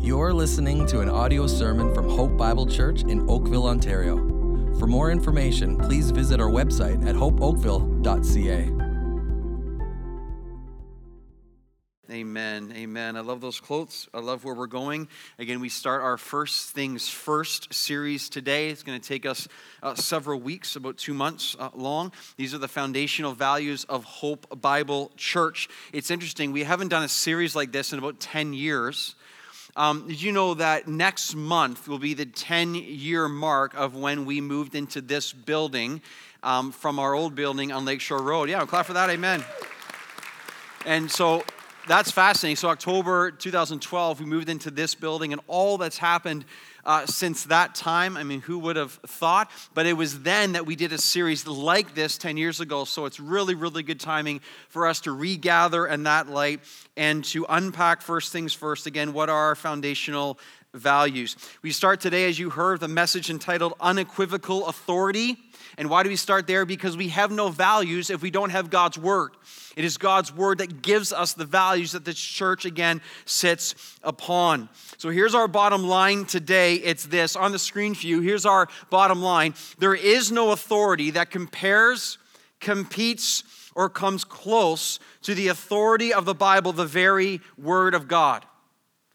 You're listening to an audio sermon from Hope Bible Church in Oakville, Ontario. For more information, please visit our website at hopeoakville.ca. Amen. Amen. I love those quotes. I love where we're going. Again, we start our First Things First series today. It's going to take us uh, several weeks, about two months uh, long. These are the foundational values of Hope Bible Church. It's interesting, we haven't done a series like this in about 10 years. Um, did you know that next month will be the 10 year mark of when we moved into this building um, from our old building on Lakeshore Road? Yeah, clap for that. Amen. And so that's fascinating. So, October 2012, we moved into this building, and all that's happened uh, since that time. I mean, who would have thought? But it was then that we did a series like this 10 years ago. So, it's really, really good timing for us to regather in that light and to unpack first things first. Again, what are our foundational values? We start today, as you heard, the message entitled Unequivocal Authority. And why do we start there? Because we have no values if we don't have God's Word. It is God's Word that gives us the values that this church, again, sits upon. So here's our bottom line today. It's this on the screen for you. Here's our bottom line there is no authority that compares, competes, or comes close to the authority of the Bible, the very Word of God.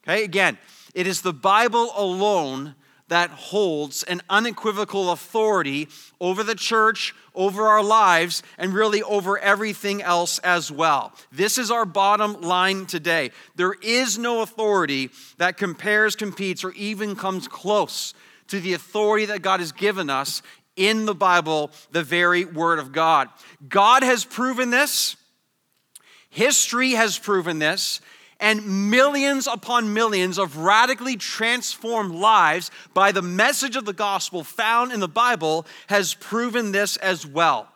Okay, again, it is the Bible alone that holds an unequivocal authority over the church, over our lives, and really over everything else as well. This is our bottom line today. There is no authority that compares, competes, or even comes close to the authority that God has given us in the Bible, the very Word of God. God has proven this. History has proven this and millions upon millions of radically transformed lives by the message of the gospel found in the Bible has proven this as well.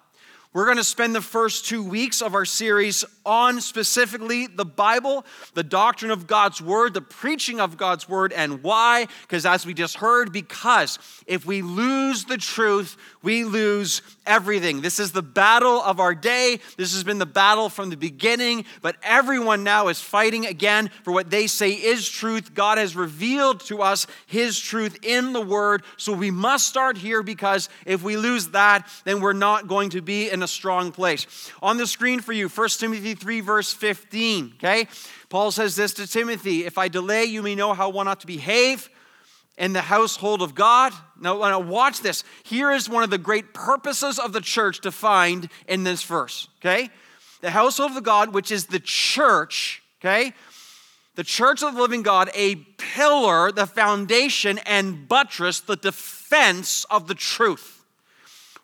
We're going to spend the first two weeks of our series on specifically the Bible, the doctrine of God's Word, the preaching of God's Word, and why. Because as we just heard, because if we lose the truth, we lose everything. This is the battle of our day. This has been the battle from the beginning, but everyone now is fighting again for what they say is truth. God has revealed to us His truth in the Word, so we must start here because if we lose that, then we're not going to be in a strong place. On the screen for you, 1 Timothy 3, verse 15, okay? Paul says this to Timothy If I delay, you may know how one ought to behave in the household of God. Now, now, watch this. Here is one of the great purposes of the church defined in this verse, okay? The household of God, which is the church, okay? The church of the living God, a pillar, the foundation and buttress, the defense of the truth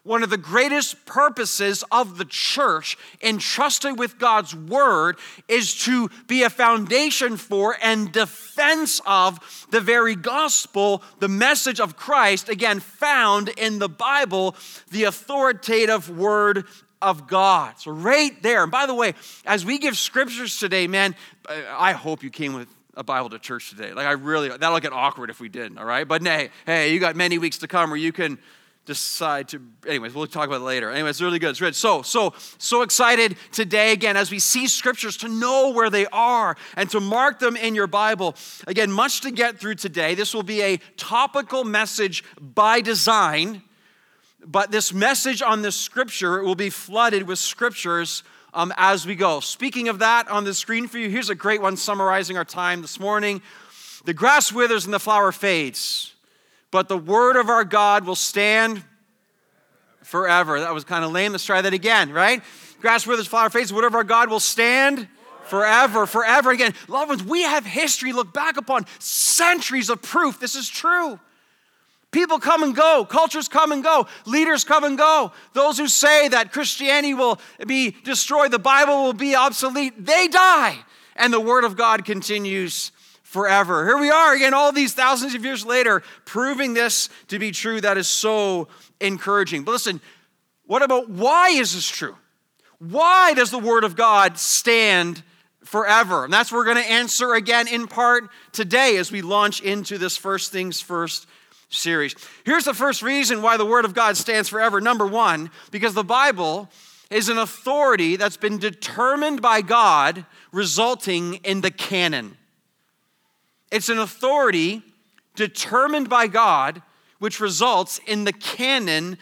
one of the greatest purposes of the church entrusted with God's word is to be a foundation for and defense of the very gospel, the message of Christ, again, found in the Bible, the authoritative word of God. So, right there. And by the way, as we give scriptures today, man, I hope you came with a Bible to church today. Like, I really, that'll get awkward if we didn't, all right? But hey, hey, you got many weeks to come where you can decide to anyways we'll talk about it later. Anyways it's really good. It's good. So so so excited today again as we see scriptures to know where they are and to mark them in your bible. Again much to get through today. This will be a topical message by design but this message on this scripture will be flooded with scriptures um, as we go. Speaking of that on the screen for you here's a great one summarizing our time this morning. The grass withers and the flower fades but the word of our God will stand forever. That was kind of lame. Let's try that again, right? Grass withers, flower fades, the word of our God will stand forever, forever again. Loved ones, we have history look back upon centuries of proof this is true. People come and go, cultures come and go, leaders come and go. Those who say that Christianity will be destroyed, the Bible will be obsolete, they die. And the Word of God continues forever. Here we are again, all these thousands of years later, proving this to be true. That is so encouraging. But listen, what about why is this true? Why does the Word of God stand forever? And that's what we're going to answer again in part today as we launch into this First Things First series. Here's the first reason why the Word of God stands forever. Number one, because the Bible is an authority that's been determined by God, resulting in the canon. It's an authority determined by God, which results in the canon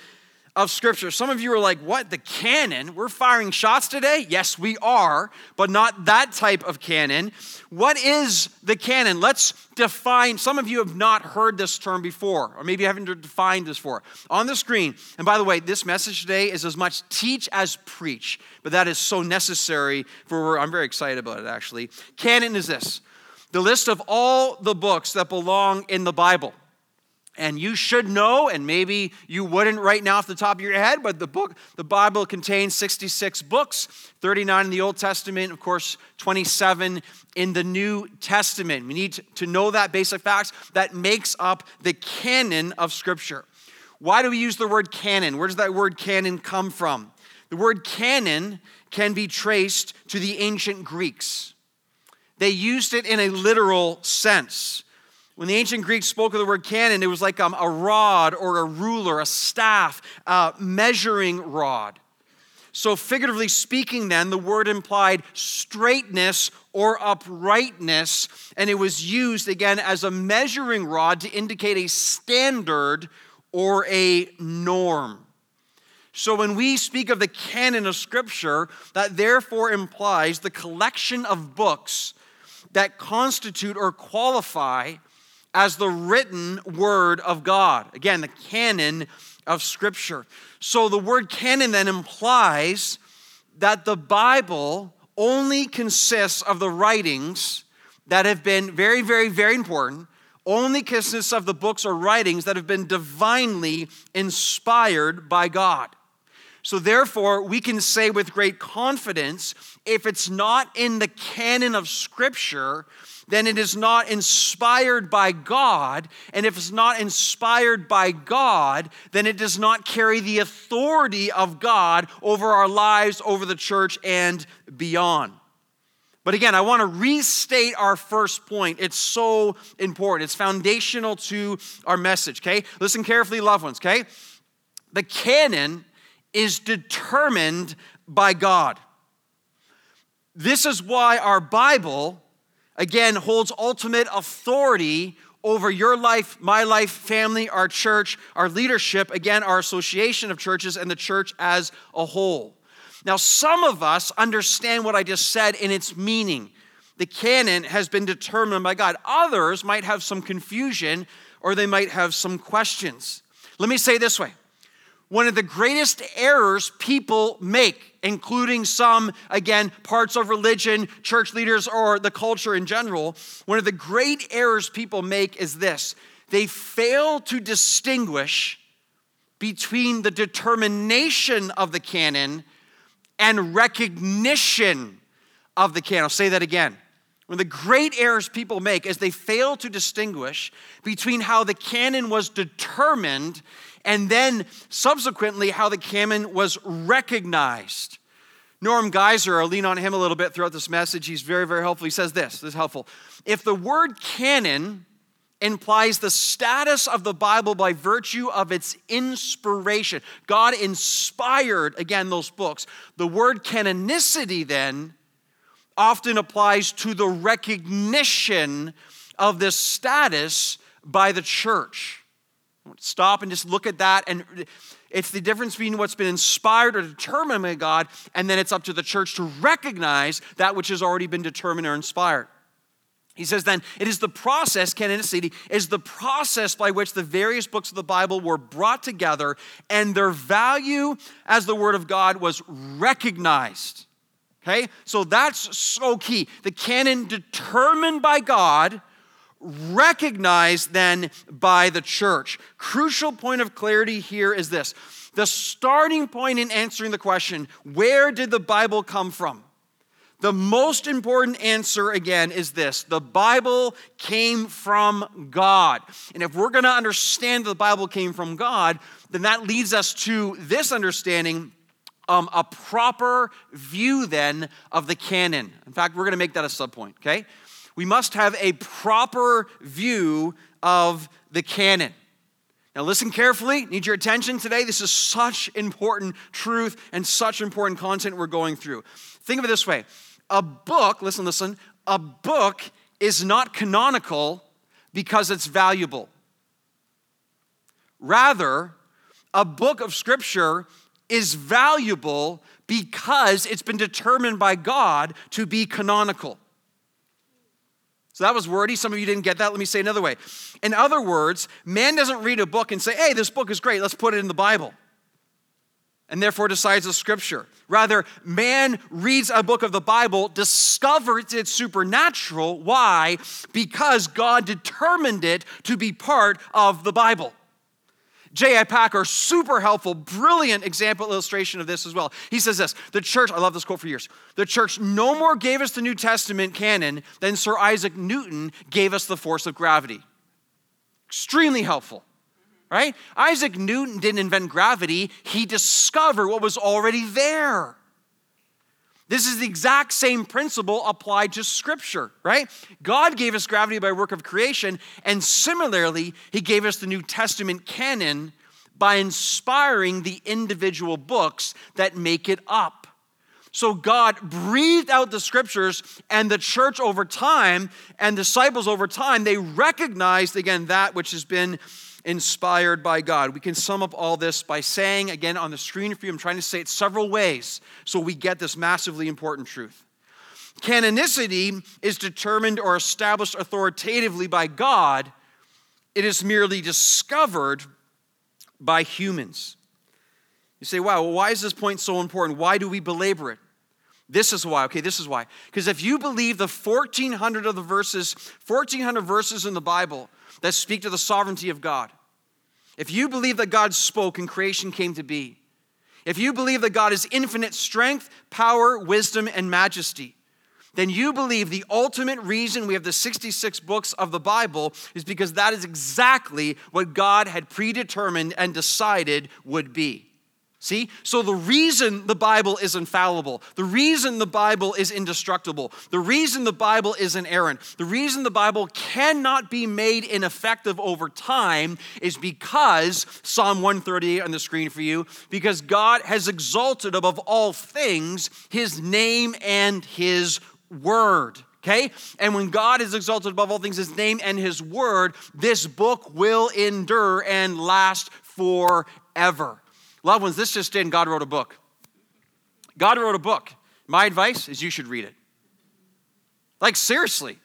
of Scripture. Some of you are like, what? The canon? We're firing shots today? Yes, we are, but not that type of canon. What is the canon? Let's define. Some of you have not heard this term before, or maybe you haven't defined this before. On the screen, and by the way, this message today is as much teach as preach, but that is so necessary for, I'm very excited about it actually. Canon is this the list of all the books that belong in the Bible. And you should know, and maybe you wouldn't right now off the top of your head, but the book, the Bible contains 66 books, 39 in the Old Testament, of course, 27 in the New Testament. We need to know that basic facts that makes up the canon of Scripture. Why do we use the word canon? Where does that word canon come from? The word canon can be traced to the ancient Greeks. They used it in a literal sense. When the ancient Greeks spoke of the word canon, it was like um, a rod or a ruler, a staff, a measuring rod. So, figuratively speaking, then, the word implied straightness or uprightness, and it was used again as a measuring rod to indicate a standard or a norm. So, when we speak of the canon of Scripture, that therefore implies the collection of books that constitute or qualify as the written word of God. Again, the canon of Scripture. So the word canon then implies that the Bible only consists of the writings that have been very, very, very important, only consists of the books or writings that have been divinely inspired by God. So, therefore, we can say with great confidence if it's not in the canon of Scripture, then it is not inspired by God. And if it's not inspired by God, then it does not carry the authority of God over our lives, over the church, and beyond. But again, I want to restate our first point. It's so important. It's foundational to our message, okay? Listen carefully, loved ones, okay? The canon is determined by God. This is why our Bible, again, holds ultimate authority over your life, my life, family, our church, our leadership, again, our association of churches, and the church as a whole. Now, some of us understand what I just said in its meaning. The canon has been determined by God. Others might have some confusion or they might have some questions. Let me say this way one of the greatest errors people make, including some, again, parts of religion, church leaders, or the culture in general, one of the great errors people make is this they fail to distinguish between the determination of the canon and recognition of the canon. I'll say that again. One of the great errors people make is they fail to distinguish between how the canon was determined and then subsequently how the canon was recognized. Norm Geisler, I'll lean on him a little bit throughout this message. He's very, very helpful. He says this this is helpful. If the word canon implies the status of the Bible by virtue of its inspiration, God inspired, again, those books, the word canonicity then often applies to the recognition of this status by the church. Stop and just look at that. And it's the difference between what's been inspired or determined by God, and then it's up to the church to recognize that which has already been determined or inspired. He says then, it is the process, canonicity, is the process by which the various books of the Bible were brought together and their value as the Word of God was recognized. Okay? So that's so key. The canon determined by God recognized then by the church. Crucial point of clarity here is this the starting point in answering the question, where did the Bible come from? The most important answer, again, is this the Bible came from God. And if we're going to understand the Bible came from God, then that leads us to this understanding um, a proper view then of the canon. In fact, we're going to make that a subpoint, okay? We must have a proper view of the canon. Now, listen carefully. Need your attention today. This is such important truth and such important content we're going through. Think of it this way a book, listen, listen, a book is not canonical because it's valuable. Rather, a book of Scripture is valuable because it's been determined by God to be canonical. So that was wordy. Some of you didn't get that. Let me say another way. In other words, man doesn't read a book and say, hey, this book is great, let's put it in the Bible. And therefore decides the scripture. Rather, man reads a book of the Bible, discovers it's supernatural. Why? Because God determined it to be part of the Bible. J.I. Packer, super helpful, brilliant example illustration of this as well. He says this The church, I love this quote for years, the church no more gave us the New Testament canon than Sir Isaac Newton gave us the force of gravity. Extremely helpful, right? Isaac Newton didn't invent gravity, he discovered what was already there. This is the exact same principle applied to Scripture, right? God gave us gravity by work of creation, and similarly, He gave us the New Testament canon by inspiring the individual books that make it up. So God breathed out the scriptures, and the church over time and disciples over time, they recognized again that which has been inspired by God. We can sum up all this by saying, again, on the screen for you, I'm trying to say it several ways so we get this massively important truth. Canonicity is determined or established authoritatively by God, it is merely discovered by humans. You say, wow, well, why is this point so important? Why do we belabor it? This is why. Okay, this is why. Because if you believe the 1400 of the verses, 1400 verses in the Bible that speak to the sovereignty of God, if you believe that God spoke and creation came to be, if you believe that God is infinite strength, power, wisdom, and majesty, then you believe the ultimate reason we have the 66 books of the Bible is because that is exactly what God had predetermined and decided would be. See? So, the reason the Bible is infallible, the reason the Bible is indestructible, the reason the Bible is inerrant, the reason the Bible cannot be made ineffective over time is because, Psalm 138 on the screen for you, because God has exalted above all things his name and his word. Okay? And when God is exalted above all things, his name and his word, this book will endure and last forever. Loved ones, this just in, God wrote a book. God wrote a book. My advice is you should read it. Like, seriously.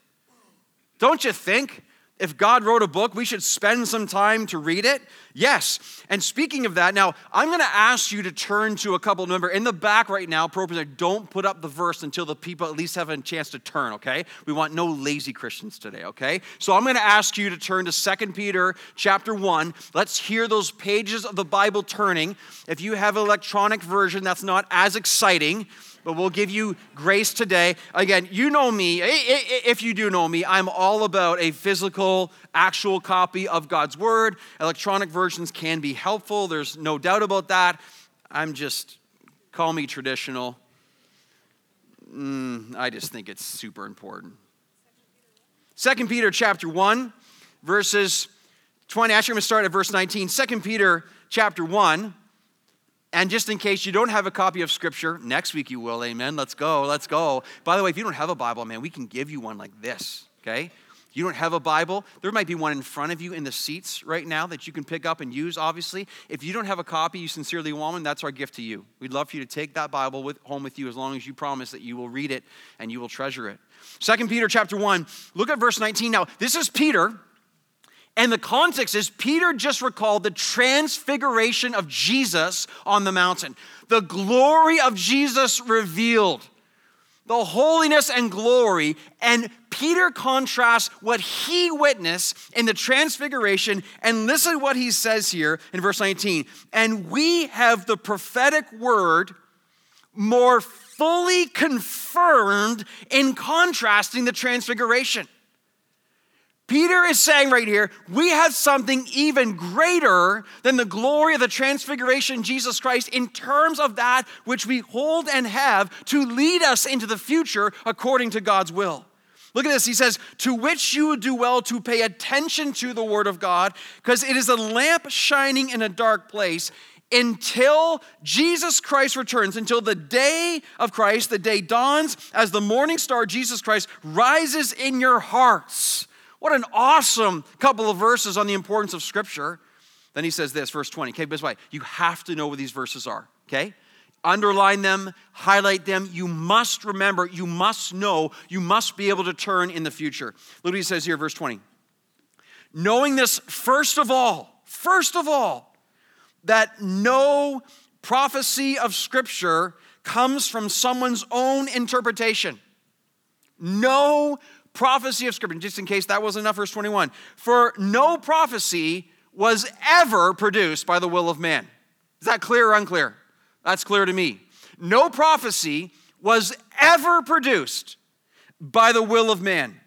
Don't you think if God wrote a book, we should spend some time to read it? Yes. And speaking of that, now I'm going to ask you to turn to a couple. Remember, in the back right now, appropriately, don't put up the verse until the people at least have a chance to turn, okay? We want no lazy Christians today, okay? So I'm going to ask you to turn to Second Peter chapter 1. Let's hear those pages of the Bible turning. If you have an electronic version, that's not as exciting but we'll give you grace today. Again, you know me. If you do know me, I'm all about a physical, actual copy of God's Word. Electronic versions can be helpful, there's no doubt about that. I'm just, call me traditional. Mm, I just think it's super important. Second Peter chapter 1, verses 20. Actually, I'm going to start at verse 19. Second Peter chapter 1 and just in case you don't have a copy of Scripture, next week you will, amen. Let's go, let's go. By the way, if you don't have a Bible, man, we can give you one like this, okay? you don't have a Bible, there might be one in front of you in the seats right now that you can pick up and use, obviously. If you don't have a copy, you sincerely want one, that's our gift to you. We'd love for you to take that Bible with, home with you as long as you promise that you will read it and you will treasure it. Second Peter chapter 1, look at verse 19. Now, this is Peter and the context is Peter just recalled the transfiguration of Jesus on the mountain, the glory of Jesus revealed, the holiness and glory. And Peter contrasts what he witnessed in the transfiguration. And listen to what he says here in verse 19. And we have the prophetic word more fully confirmed in contrasting the transfiguration. Peter is saying right here, we have something even greater than the glory of the transfiguration Jesus Christ in terms of that which we hold and have to lead us into the future according to God's will. Look at this. He says, To which you would do well to pay attention to the word of God, because it is a lamp shining in a dark place until Jesus Christ returns, until the day of Christ, the day dawns as the morning star, Jesus Christ rises in your hearts. What an awesome couple of verses on the importance of Scripture. Then he says this, verse 20. Okay, this way, you have to know what these verses are, okay? Underline them, highlight them. You must remember, you must know, you must be able to turn in the future. Look what he says here, verse 20. Knowing this, first of all, first of all, that no prophecy of Scripture comes from someone's own interpretation. No prophecy of Scripture. Just in case that wasn't enough, verse 21. For no prophecy was ever produced by the will of man. Is that clear or unclear? That's clear to me. No prophecy was ever produced by the will of man,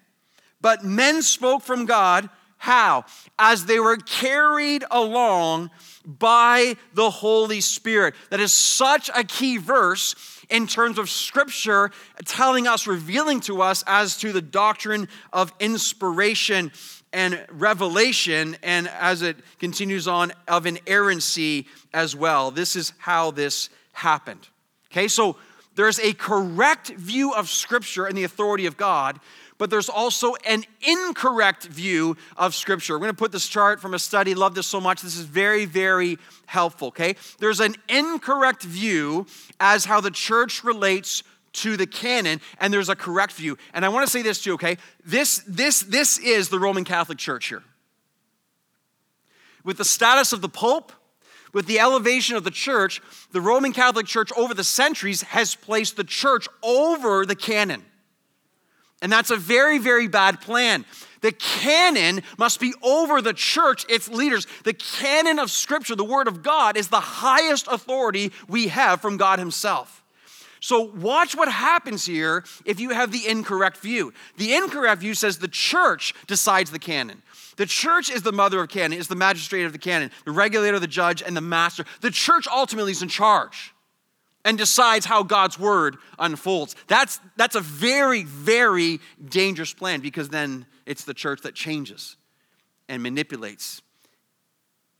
but men spoke from God. How? As they were carried along by the Holy Spirit. That is such a key verse in terms of Scripture telling us, revealing to us as to the doctrine of inspiration and revelation, and as it continues on, of inerrancy as well. This is how this happened. Okay, so there's a correct view of Scripture and the authority of God, but there's also an incorrect view of Scripture. We're going to put this chart from a study. Love this so much. This is very, very helpful. Okay, there's an incorrect view as how the church relates to the canon, and there's a correct view. And I want to say this too. Okay, this this this is the Roman Catholic Church here. With the status of the Pope, with the elevation of the church, the Roman Catholic Church over the centuries has placed the church over the canon. And that's a very, very bad plan. The canon must be over the church, its leaders. The canon of Scripture, the Word of God, is the highest authority we have from God Himself. So, watch what happens here if you have the incorrect view. The incorrect view says the church decides the canon. The church is the mother of canon, is the magistrate of the canon, the regulator, the judge, and the master. The church ultimately is in charge and decides how God's word unfolds. That's, that's a very, very dangerous plan because then it's the church that changes and manipulates,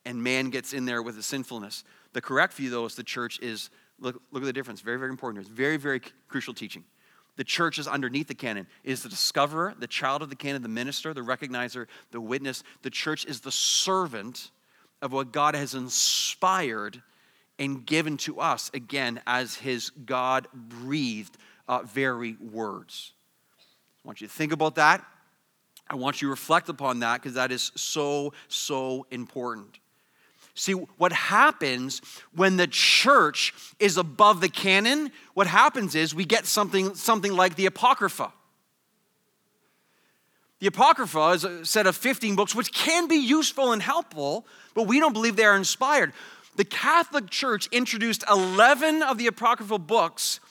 and man gets in there with the sinfulness. The correct view, though, is the church is look, look at the difference. Very, very important. It's very, very crucial teaching. The church is underneath the canon, it is the discoverer, the child of the canon, the minister, the recognizer, the witness. The church is the servant of what God has inspired and given to us, again, as his God breathed uh, very words. I want you to think about that. I want you to reflect upon that because that is so, so important. See, what happens when the church is above the canon, what happens is we get something, something like the Apocrypha. The Apocrypha is a set of 15 books which can be useful and helpful, but we don't believe they are inspired the Catholic Church introduced 11 of the apocryphal books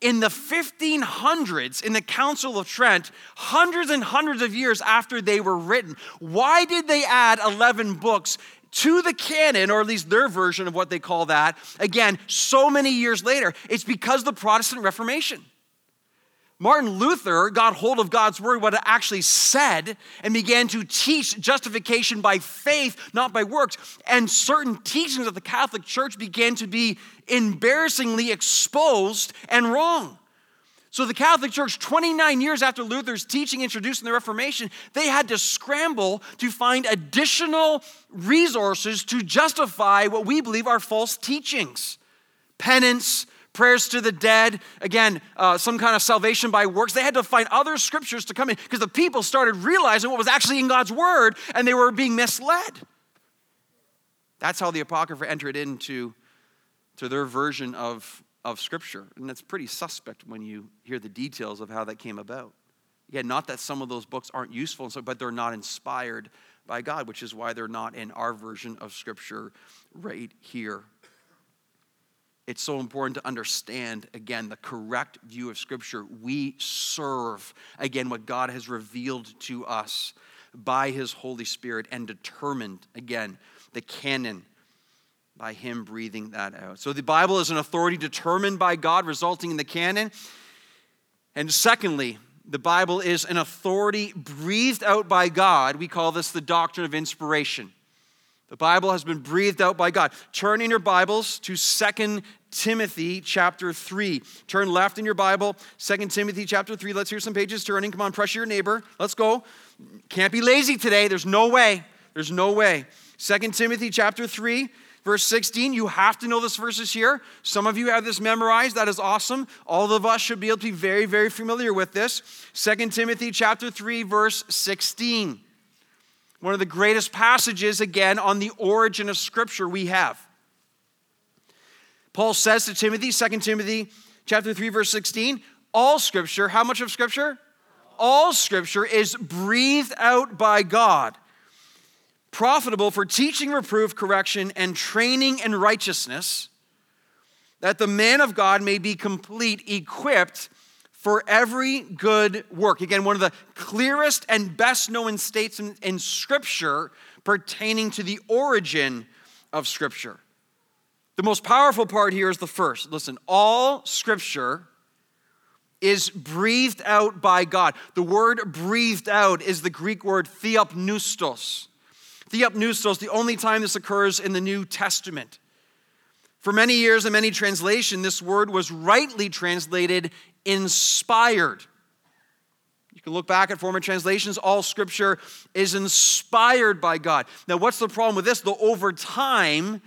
in the 1500s in the Council of Trent, hundreds and hundreds of years after they were written. Why did they add 11 books to the canon, or at least their version of what they call that, again, so many years later? It's because the Protestant Reformation. Martin Luther got hold of God's word, what it actually said, and began to teach justification by faith, not by works. And certain teachings of the Catholic Church began to be embarrassingly exposed and wrong. So, the Catholic Church, 29 years after Luther's teaching introduced in the Reformation, they had to scramble to find additional resources to justify what we believe are false teachings penance, prayers to the dead, again, uh, some kind of salvation by works. They had to find other scriptures to come in because the people started realizing what was actually in God's word and they were being misled. That's how the Apocrypha entered into to their version of, of scripture. And that's pretty suspect when you hear the details of how that came about. Again, not that some of those books aren't useful, but they're not inspired by God, which is why they're not in our version of scripture right here it's so important to understand, again, the correct view of Scripture. We serve, again, what God has revealed to us by His Holy Spirit and determined, again, the canon by Him breathing that out. So the Bible is an authority determined by God, resulting in the canon. And secondly, the Bible is an authority breathed out by God. We call this the doctrine of inspiration. The Bible has been breathed out by God. Turn in your Bibles to 2 Timothy chapter 3. Turn left in your Bible, 2 Timothy chapter 3. Let's hear some pages turning. Come on, pressure your neighbor. Let's go. Can't be lazy today. There's no way. There's no way. 2 Timothy chapter 3, verse 16. You have to know this verses here. Some of you have this memorized. That is awesome. All of us should be able to be very, very familiar with this. 2 Timothy chapter 3, verse 16. One of the greatest passages, again, on the origin of Scripture we have. Paul says to Timothy, 2 Timothy chapter 3, verse 16, all Scripture, how much of Scripture? All Scripture is breathed out by God, profitable for teaching, reproof, correction, and training in righteousness, that the man of God may be complete, equipped for every good work. Again, one of the clearest and best known states in, in, Scripture pertaining to the origin of Scripture. The most powerful part here is the first. Listen, all Scripture is breathed out by God. The word breathed out is the Greek word theopneustos. Theopneustos, the only time this occurs in the New Testament. For many years in many translation, this word was rightly translated inspired. You can look back at former translations. All scripture is inspired by God. Now, what's the problem with this? The over time,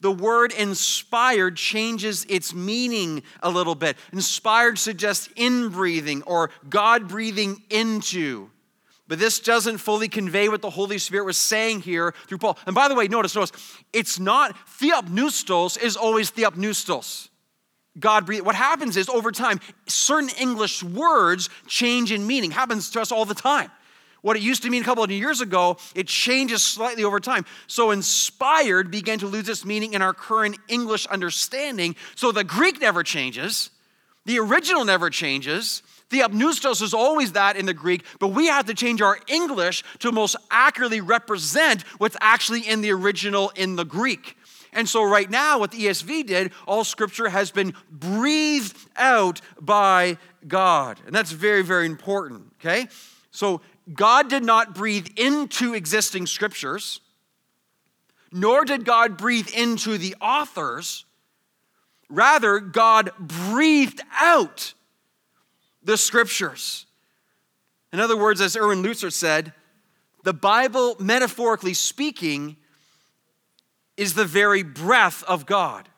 the word inspired changes its meaning a little bit. Inspired suggests inbreathing or God breathing into. But this doesn't fully convey what the Holy Spirit was saying here through Paul. And by the way, notice, notice, it's not theopneustos is always theopneustos. God breathed. What happens is over time, certain English words change in meaning. Happens to us all the time. What it used to mean a couple of years ago, it changes slightly over time. So inspired began to lose its meaning in our current English understanding. So the Greek never changes, the original never changes. Theopneustos is always that in the Greek, but we have to change our English to most accurately represent what's actually in the original in the Greek. And so, right now, what the ESV did, all scripture has been breathed out by God. And that's very, very important, okay? So, God did not breathe into existing scriptures, nor did God breathe into the authors. Rather, God breathed out the scriptures. In other words, as Erwin Lutzer said, the Bible, metaphorically speaking, is the very breath of God.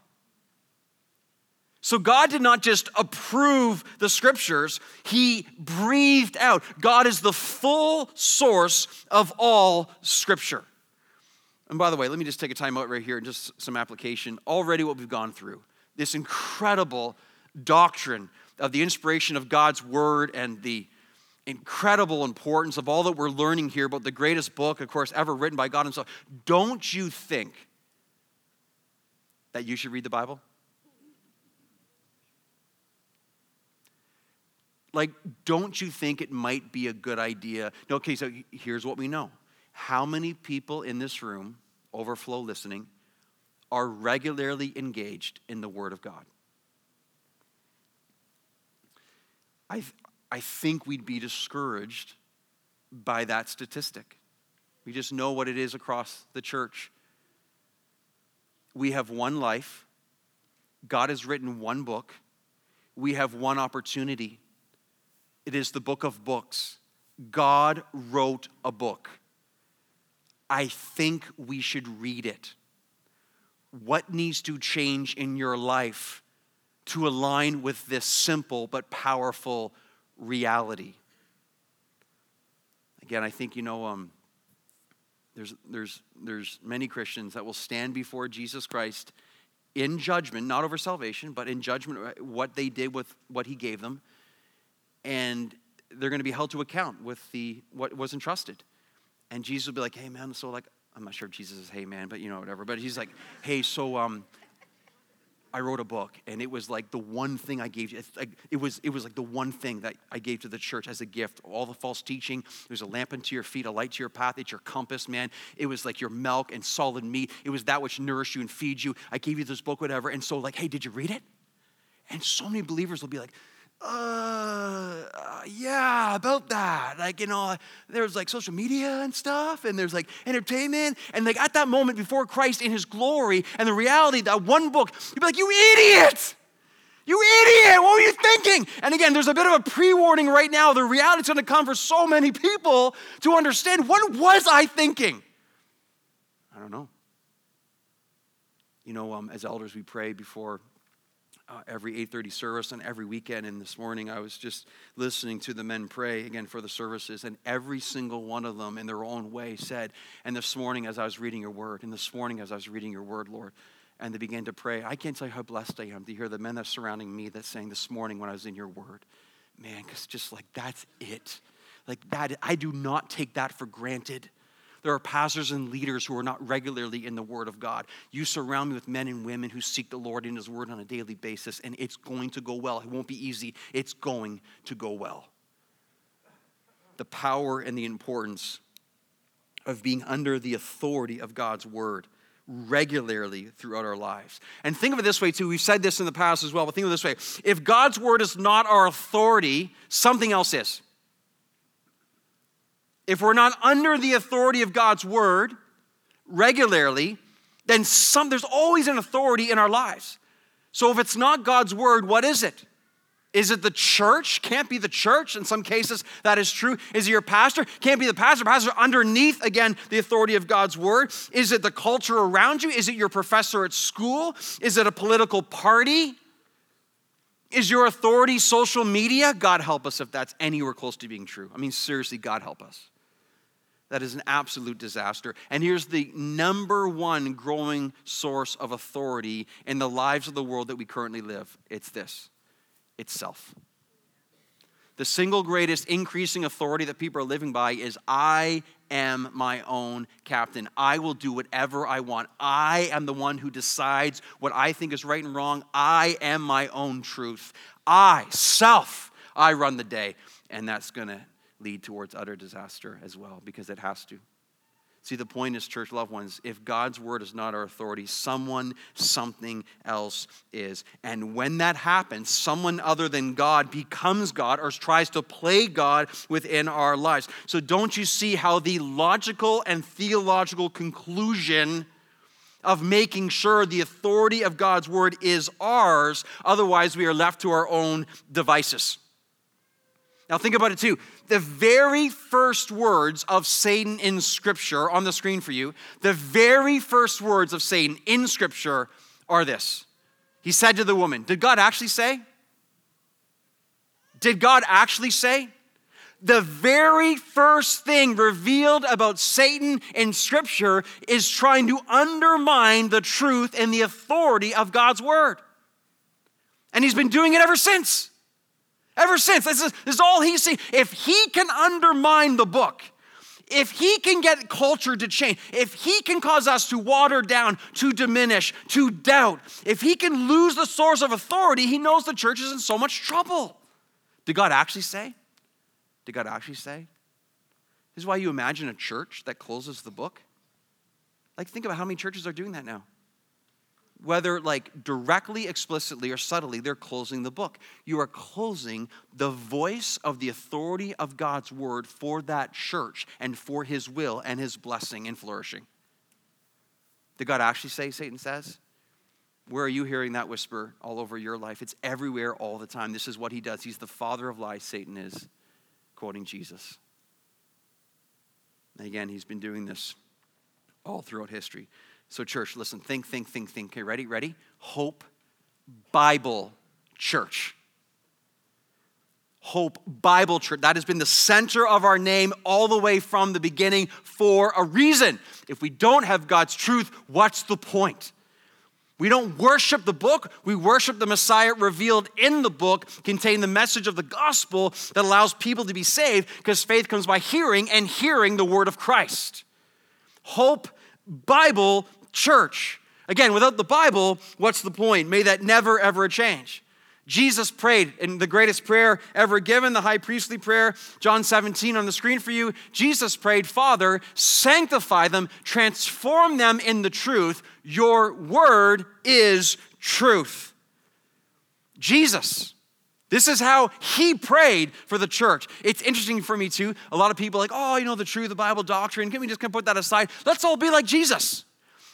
So God did not just approve the scriptures, He breathed out. God is the full source of all scripture. And by the way, let me just take a time out right here and just some application. Already, what we've gone through this incredible doctrine of the inspiration of God's word and the incredible importance of all that we're learning here about the greatest book, of course, ever written by God Himself. Don't you think that you should read the Bible? Like, don't you think it might be a good idea? No, okay, so here's what we know. How many people in this room, overflow listening, are regularly engaged in the Word of God? I, I think we'd be discouraged by that statistic. We just know what it is across the church we have one life. God has written one book. We have one opportunity. It is the book of books. God wrote a book. I think we should read it. What needs to change in your life to align with this simple but powerful reality? Again, I think, you know, um, there's, there's, there's many Christians that will stand before Jesus Christ in judgment, not over salvation, but in judgment, what they did with what he gave them. And they're going to be held to account with the what was entrusted. And Jesus will be like, hey man, so like, I'm not sure if Jesus is hey man, but you know, whatever. But he's like, hey, so um, I wrote a book, and it was like the one thing I gave you. It was, it was like the one thing that I gave to the church as a gift. All the false teaching. It was a lamp unto your feet, a light to your path. It's your compass, man. It was like your milk and solid meat. It was that which nourished you and feeds you. I gave you this book, whatever. And so, like, hey, did you read it? And so many believers will be like, uh, yeah, about that. Like, you know, there's like social media and stuff, and there's like entertainment. And like at that moment before Christ in his glory and the reality, that one book, you'd be like, you idiot! You idiot! What were you thinking? And again, there's a bit of a pre warning right now. The reality is going to come for so many people to understand what was I thinking? I don't know. You know, um, as elders, we pray before uh, every 8.30 service and every weekend and this morning i was just listening to the men pray again for the services and every single one of them in their own way said and this morning as i was reading your word and this morning as i was reading your word lord and they began to pray. I can't tell you how blessed i am to hear the men that are surrounding me that saying this morning when i was in your word man because just like that's it. Like that i do not take that for granted there are pastors and leaders who are not regularly in the Word of God. You surround me with men and women who seek the Lord in His Word on a daily basis, and it's going to go well. It won't be easy, it's going to go well. The power and the importance of being under the authority of God's Word regularly throughout our lives. And think of it this way, too. We've said this in the past as well, but think of it this way if God's Word is not our authority, something else is if we're not under the authority of God's word regularly, then some, there's always an authority in our lives. So if it's not God's word, what is it? Is it the church? Can't be the church. In some cases, that is true. Is it your pastor? Can't be the pastor. Pastor underneath, again, the authority of God's word. Is it the culture around you? Is it your professor at school? Is it a political party? Is your authority social media? God help us if that's anywhere close to being true. I mean, seriously, God help us. That is an absolute disaster. And here's the number one growing source of authority in the lives of the world that we currently live it's this it's self. The single greatest increasing authority that people are living by is I am my own captain. I will do whatever I want. I am the one who decides what I think is right and wrong. I am my own truth. I, self, I run the day. And that's going to lead towards utter disaster as well, because it has to. See, the point is, church loved ones, if God's word is not our authority, someone, something else is. And when that happens, someone other than God becomes God or tries to play God within our lives. So, don't you see how the logical and theological conclusion of making sure the authority of God's word is ours, otherwise, we are left to our own devices? Now, think about it too. The very first words of Satan in Scripture on the screen for you, the very first words of Satan in Scripture are this. He said to the woman, Did God actually say? Did God actually say? The very first thing revealed about Satan in Scripture is trying to undermine the truth and the authority of God's Word. And he's been doing it ever since. Ever since. This is, this is all he's seen. If he can undermine the book, if he can get culture to change, if he can cause us to water down, to diminish, to doubt, if he can lose the source of authority, he knows the church is in so much trouble. Did God actually say? Did God actually say? This is why you imagine a church that closes the book. Like, think about how many churches are doing that now whether like directly, explicitly, or subtly, they're closing the book. You are closing the voice of the authority of God's word for that church and for his will and his blessing and flourishing. Did God actually say, Satan says? Where are you hearing that whisper all over your life? It's everywhere all the time. This is what he does. He's the father of lies, Satan is, quoting Jesus. And again, he's been doing this all throughout history. So, church, listen, think, think, think, think. Okay, ready? Ready? Hope Bible Church. Hope Bible Church. That has been the center of our name all the way from the beginning for a reason. If we don't have God's truth, what's the point? We don't worship the book, we worship the Messiah revealed in the book, contain the message of the gospel that allows people to be saved because faith comes by hearing and hearing the word of Christ. Hope Bible church. Again, without the Bible, what's the point? May that never, ever change. Jesus prayed in the greatest prayer ever given, the high priestly prayer, John 17 on the screen for you. Jesus prayed, Father, sanctify them, transform them in the truth. Your word is truth. Jesus This is how he prayed for the church. It's interesting for me too. A lot of people like, oh, you know, the truth, the Bible doctrine. Can we just kind of put that aside? Let's all be like Jesus.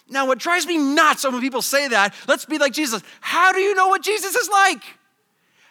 Now, what drives me nuts when people say that, let's be like Jesus. How do you know what Jesus is like?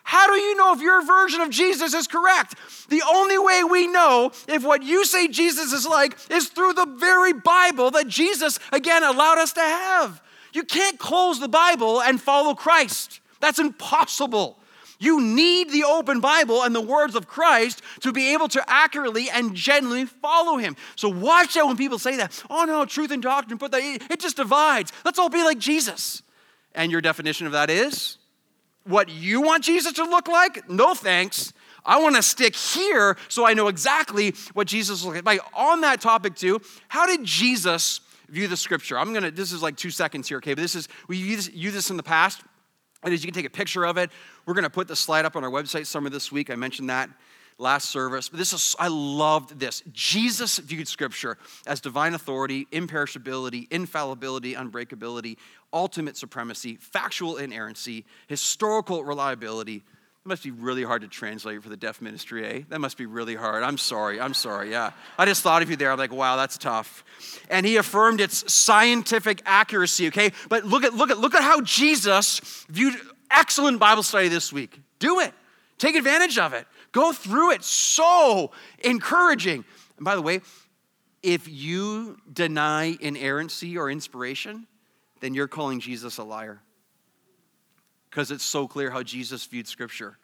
How do you know if your version of Jesus is correct? The only way we know if what you say Jesus is like is through the very Bible that Jesus, again, allowed us to have. You can't close the Bible and follow Christ. That's impossible. You need the open Bible and the words of Christ to be able to accurately and genuinely follow him. So watch out when people say that. Oh no, truth and doctrine, put that, it just divides. Let's all be like Jesus. And your definition of that is what you want Jesus to look like? No thanks. I want to stick here so I know exactly what Jesus looks like. On that topic too, how did Jesus view the scripture? I'm gonna, this is like two seconds here, okay? But this is, we use, use this in the past. And as you can take a picture of it, we're going to put the slide up on our website somewhere this week. I mentioned that last service. But this is, I loved this. Jesus viewed Scripture as divine authority, imperishability, infallibility, unbreakability, ultimate supremacy, factual inerrancy, historical reliability. That must be really hard to translate for the deaf ministry, eh? That must be really hard. I'm sorry. I'm sorry. Yeah. I just thought of you there. I'm like, wow, that's tough. And he affirmed its scientific accuracy, okay? But look at look at look at how Jesus viewed excellent Bible study this week. Do it. Take advantage of it. Go through it. So encouraging. And by the way, if you deny inerrancy or inspiration, then you're calling Jesus a liar because it's so clear how Jesus viewed Scripture.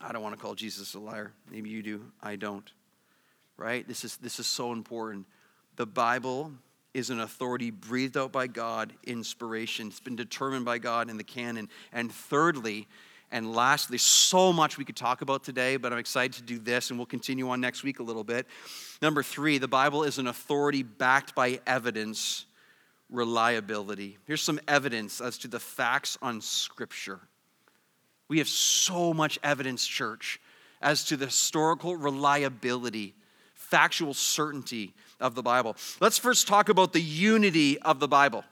I don't want to call Jesus a liar. Maybe you do. I don't. Right? This is, this is so important. The Bible is an authority breathed out by God, inspiration. It's been determined by God in the canon. And thirdly, and lastly, so much we could talk about today, but I'm excited to do this, and we'll continue on next week a little bit. Number three, the Bible is an authority backed by evidence reliability. Here's some evidence as to the facts on Scripture. We have so much evidence, church, as to the historical reliability, factual certainty of the Bible. Let's first talk about the unity of the Bible.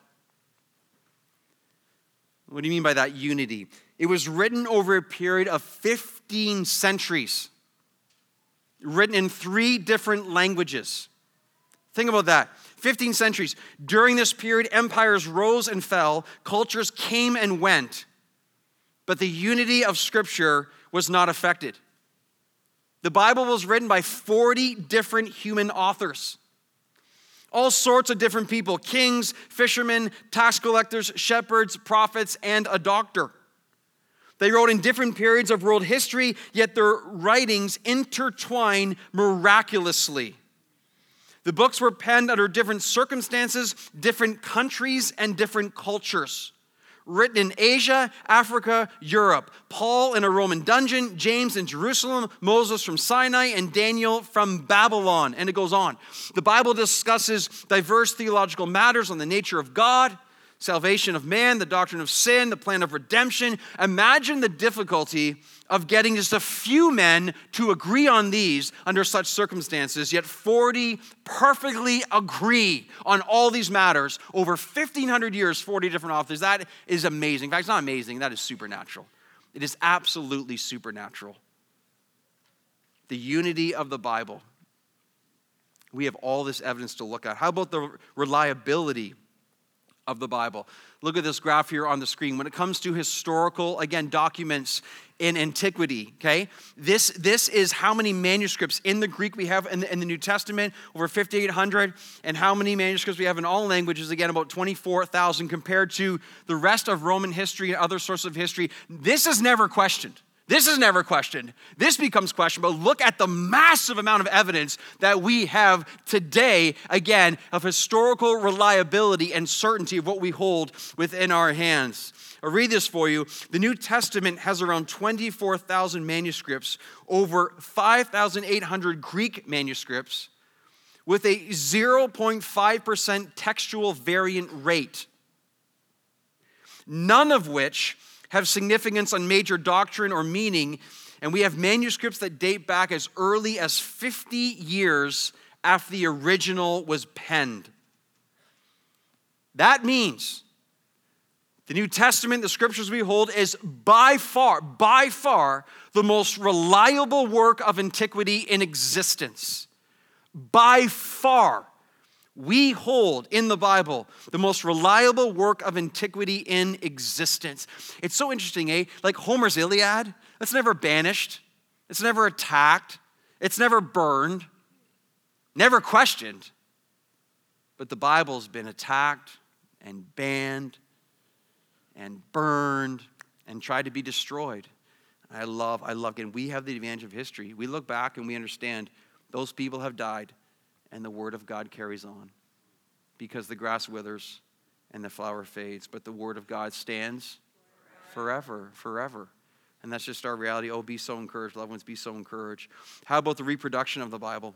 What do you mean by that unity? It was written over a period of 15 centuries, written in three different languages. Think about that. 15 centuries. During this period, empires rose and fell, cultures came and went, but the unity of Scripture was not affected. The Bible was written by 40 different human authors. All sorts of different people kings, fishermen, tax collectors, shepherds, prophets, and a doctor. They wrote in different periods of world history, yet their writings intertwine miraculously. The books were penned under different circumstances, different countries, and different cultures. Written in Asia, Africa, Europe. Paul in a Roman dungeon, James in Jerusalem, Moses from Sinai, and Daniel from Babylon. And it goes on. The Bible discusses diverse theological matters on the nature of God, salvation of man, the doctrine of sin, the plan of redemption. Imagine the difficulty of getting just a few men to agree on these under such circumstances, yet 40 perfectly agree on all these matters over 1,500 years, 40 different authors. That is amazing. In fact, it's not amazing, that is supernatural. It is absolutely supernatural. The unity of the Bible. We have all this evidence to look at. How about the reliability of the Bible. Look at this graph here on the screen. When it comes to historical, again, documents in antiquity, okay, this, this is how many manuscripts in the Greek we have in the, in the New Testament, over 5,800, and how many manuscripts we have in all languages, again, about 24,000 compared to the rest of Roman history and other sources of history. This is never questioned. This is never questioned. This becomes questioned, but look at the massive amount of evidence that we have today, again, of historical reliability and certainty of what we hold within our hands. I'll read this for you. The New Testament has around 24,000 manuscripts, over 5,800 Greek manuscripts, with a 0.5% textual variant rate, none of which have significance on major doctrine or meaning, and we have manuscripts that date back as early as 50 years after the original was penned. That means The New Testament, the scriptures we hold, is by far, by far, the most reliable work of antiquity in existence. By far, we hold in the Bible the most reliable work of antiquity in existence. It's so interesting, eh? Like Homer's Iliad, that's never banished, it's never attacked, it's never burned, never questioned. But the Bible's been attacked and banned and burned and tried to be destroyed. I love, I love, and we have the advantage of history. We look back and we understand those people have died and the word of God carries on because the grass withers and the flower fades, but the word of God stands forever, forever. And that's just our reality. Oh, be so encouraged, loved ones, be so encouraged. How about the reproduction of the Bible?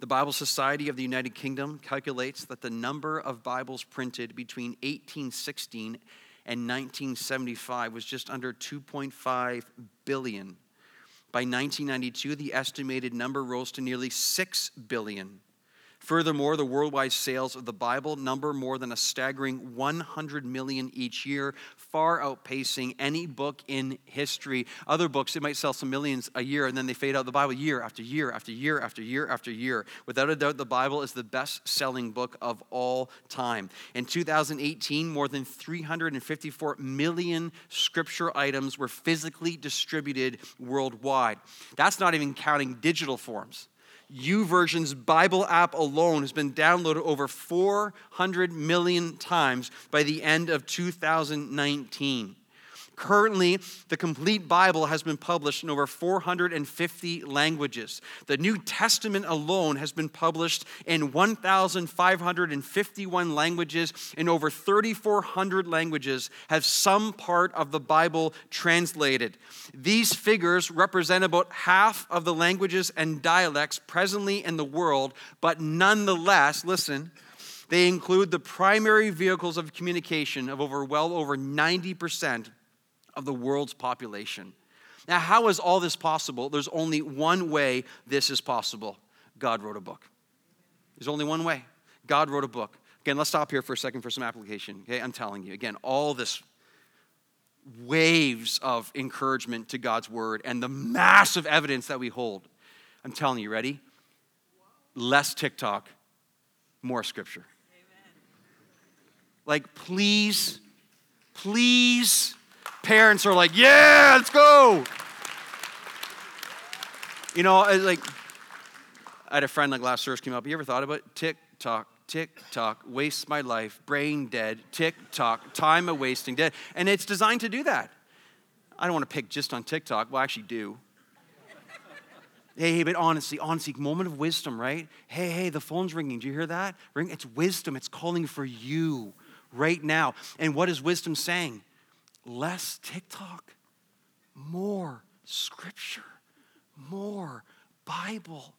The Bible Society of the United Kingdom calculates that the number of Bibles printed between 1816 and 1975 was just under 2.5 billion. By 1992, the estimated number rose to nearly 6 billion. Furthermore, the worldwide sales of the Bible number more than a staggering 100 million each year, far outpacing any book in history. Other books, they might sell some millions a year and then they fade out the Bible year after year after year after year after year. Without a doubt, the Bible is the best selling book of all time. In 2018, more than 354 million scripture items were physically distributed worldwide. That's not even counting digital forms. YouVersion's Bible app alone has been downloaded over 400 million times by the end of 2019. Currently, the complete Bible has been published in over 450 languages. The New Testament alone has been published in 1,551 languages, and over 3,400 languages have some part of the Bible translated. These figures represent about half of the languages and dialects presently in the world, but nonetheless, listen, they include the primary vehicles of communication of over well over 90% of the world's population. Now, how is all this possible? There's only one way this is possible God wrote a book. There's only one way. God wrote a book. Again, let's stop here for a second for some application. Okay, I'm telling you, again, all this waves of encouragement to God's word and the massive evidence that we hold. I'm telling you, ready? Less TikTok, more scripture. Like, please, please parents are like, yeah, let's go. You know, like, I had a friend like last service came up. You ever thought about tick tock, tick tock, waste my life, brain dead, tick tock, time a wasting dead. And it's designed to do that. I don't want to pick just on TikTok. Well, I actually do. Hey, hey, but honestly, honestly, moment of wisdom, right? Hey, hey, the phone's ringing. Do you hear that? Ring. It's wisdom. It's calling for you right now. And what is wisdom saying? Less TikTok, more scripture, more Bible.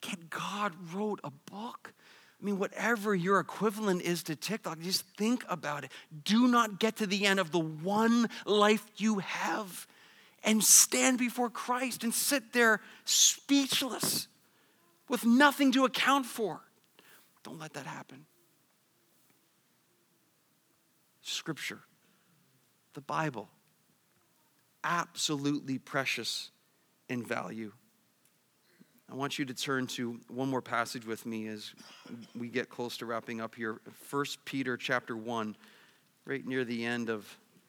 Can God wrote a book? I mean, whatever your equivalent is to TikTok, just think about it. Do not get to the end of the one life you have and stand before Christ and sit there speechless with nothing to account for. Don't let that happen. Scripture the Bible. Absolutely precious in value. I want you to turn to one more passage with me as we get close to wrapping up here. 1 Peter chapter 1, right near the end of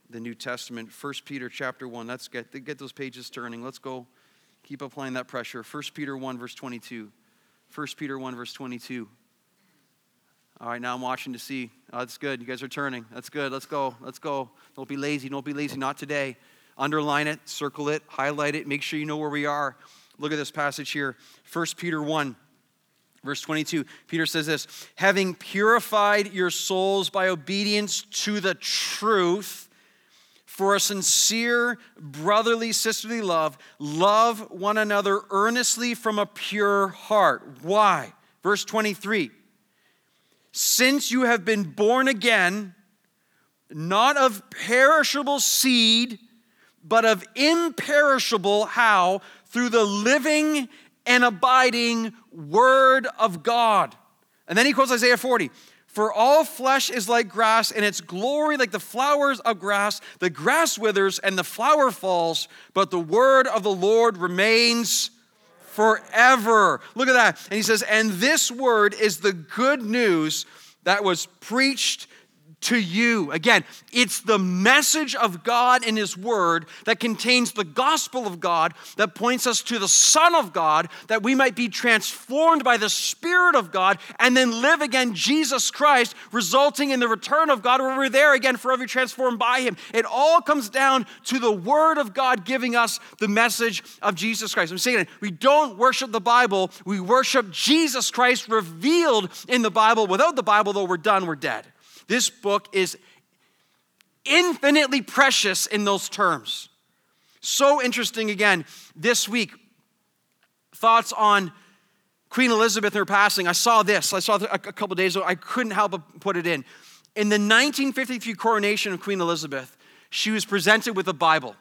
the New Testament. 1 Peter chapter 1. Let's get, get those pages turning. Let's go. Keep applying that pressure. 1 Peter 1, verse 22. 1 Peter 1, verse 22. All right, now I'm watching to see. Oh, that's good. You guys are turning. That's good. Let's go. Let's go. Don't be lazy. Don't be lazy. Not today. Underline it, circle it, highlight it. Make sure you know where we are. Look at this passage here 1 Peter 1. Verse 22, Peter says this having purified your souls by obedience to the truth for a sincere brotherly sisterly love, love one another earnestly from a pure heart. Why? Verse 23 since you have been born again, not of perishable seed, but of imperishable, how? Through the living and abiding Word of God. And then he quotes Isaiah 40 For all flesh is like grass, and its glory like the flowers of grass. The grass withers and the flower falls, but the word of the Lord remains forever. Look at that. And he says, And this word is the good news that was preached to you. Again, it's the message of God in His Word that contains the gospel of God that points us to the Son of God, that we might be transformed by the Spirit of God and then live again Jesus Christ, resulting in the return of God where we're there again forever transformed by Him. It all comes down to the Word of God giving us the message of Jesus Christ. I'm saying it, we don't worship the Bible, we worship Jesus Christ revealed in the Bible. Without the Bible, though, we're done, we're dead. This book is infinitely precious in those terms. So interesting again, this week, thoughts on Queen Elizabeth and her passing. I saw this, I saw a couple days ago. I couldn't help but put it in. In the 1953 coronation of Queen Elizabeth, she was presented with a Bible.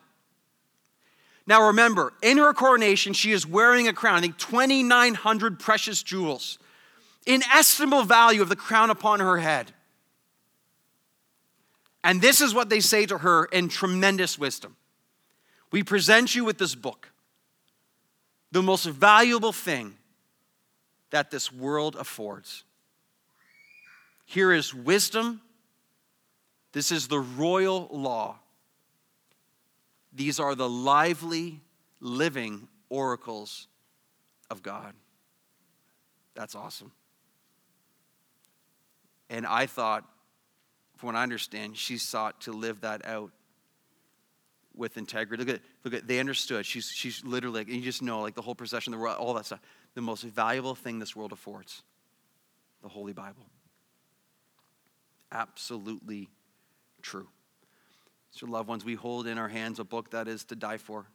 Now remember, in her coronation, she is wearing a crown, I think 2,900 precious jewels, inestimable value of the crown upon her head. And this is what they say to her in tremendous wisdom We present you with this book, the most valuable thing that this world affords. Here is wisdom. This is the royal law. These are the lively, living oracles of God. That's awesome. And I thought, from what I understand, she sought to live that out with integrity. Look at, look at, they understood. She's, she's literally, like, you just know, like the whole procession, the all that stuff. The most valuable thing this world affords, the Holy Bible. Absolutely true. So, loved ones, we hold in our hands a book that is to die for.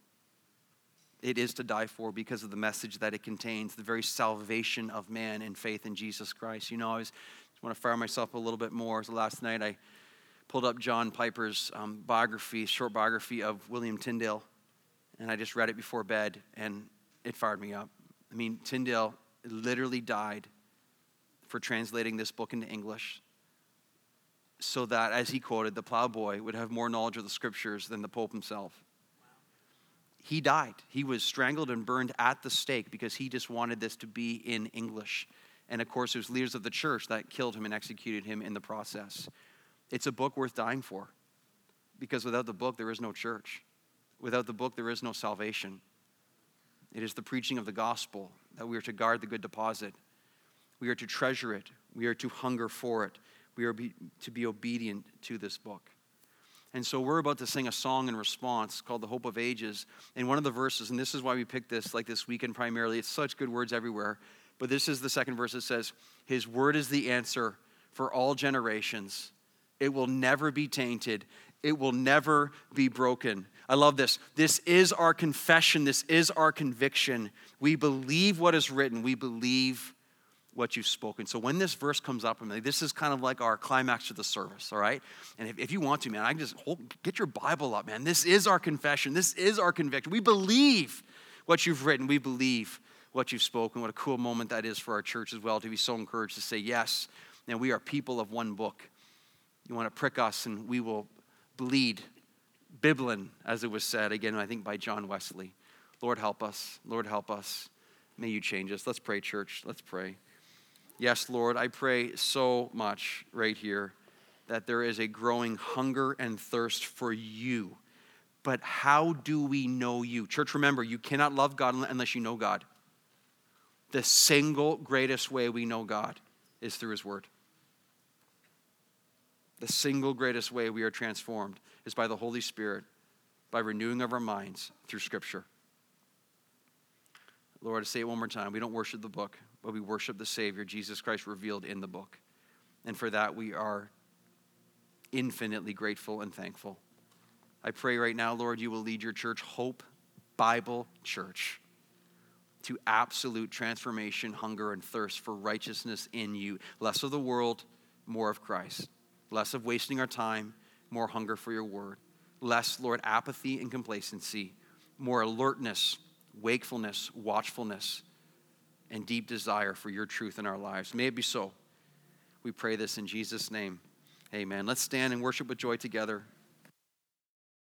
It is to die for because of the message that it contains, the very salvation of man in faith in Jesus Christ. You know, I was want to fire myself a little bit more. So last night I pulled up John Piper's um, biography, short biography of William Tyndale, and I just read it before bed, and it fired me up. I mean, Tyndale literally died for translating this book into English so that, as he quoted, the plowboy would have more knowledge of the scriptures than the Pope himself. He died. He was strangled and burned at the stake because he just wanted this to be in English. And of course, was leaders of the church that killed him and executed him in the process. It's a book worth dying for because without the book, there is no church. Without the book, there is no salvation. It is the preaching of the gospel that we are to guard the good deposit. We are to treasure it. We are to hunger for it. We are be, to be obedient to this book. And so we're about to sing a song in response called The Hope of Ages. And one of the verses, and this is why we picked this like this weekend primarily, it's such good words everywhere. But this is the second verse. It says, His word is the answer for all generations. It will never be tainted, it will never be broken. I love this. This is our confession, this is our conviction. We believe what is written, we believe what you've spoken. So when this verse comes up, I mean, this is kind of like our climax to the service, all right? And if, if you want to, man, I can just hold, get your Bible up, man. This is our confession. This is our conviction. We believe what you've written. We believe what you've spoken. What a cool moment that is for our church as well to be so encouraged to say yes. And we are people of one book. You want to prick us, and we will bleed. Bibline, as it was said, again, I think by John Wesley. Lord, help us. Lord, help us. May you change us. Let's pray, church. Let's pray. Yes, Lord, I pray so much right here that there is a growing hunger and thirst for you. But how do we know you? Church, remember, you cannot love God unless you know God the single greatest way we know God is through His Word. The single greatest way we are transformed is by the Holy Spirit, by renewing of our minds through Scripture. Lord, I say it one more time. We don't worship the book, but we worship the Savior, Jesus Christ, revealed in the book. And for that, we are infinitely grateful and thankful. I pray right now, Lord, you will lead your church, Hope Bible Church to absolute transformation, hunger, and thirst for righteousness in you. Less of the world, more of Christ. Less of wasting our time, more hunger for your word. Less, Lord, apathy and complacency, more alertness, wakefulness, watchfulness, and deep desire for your truth in our lives. May it be so. We pray this in Jesus' name. Amen. Let's stand and worship with joy together.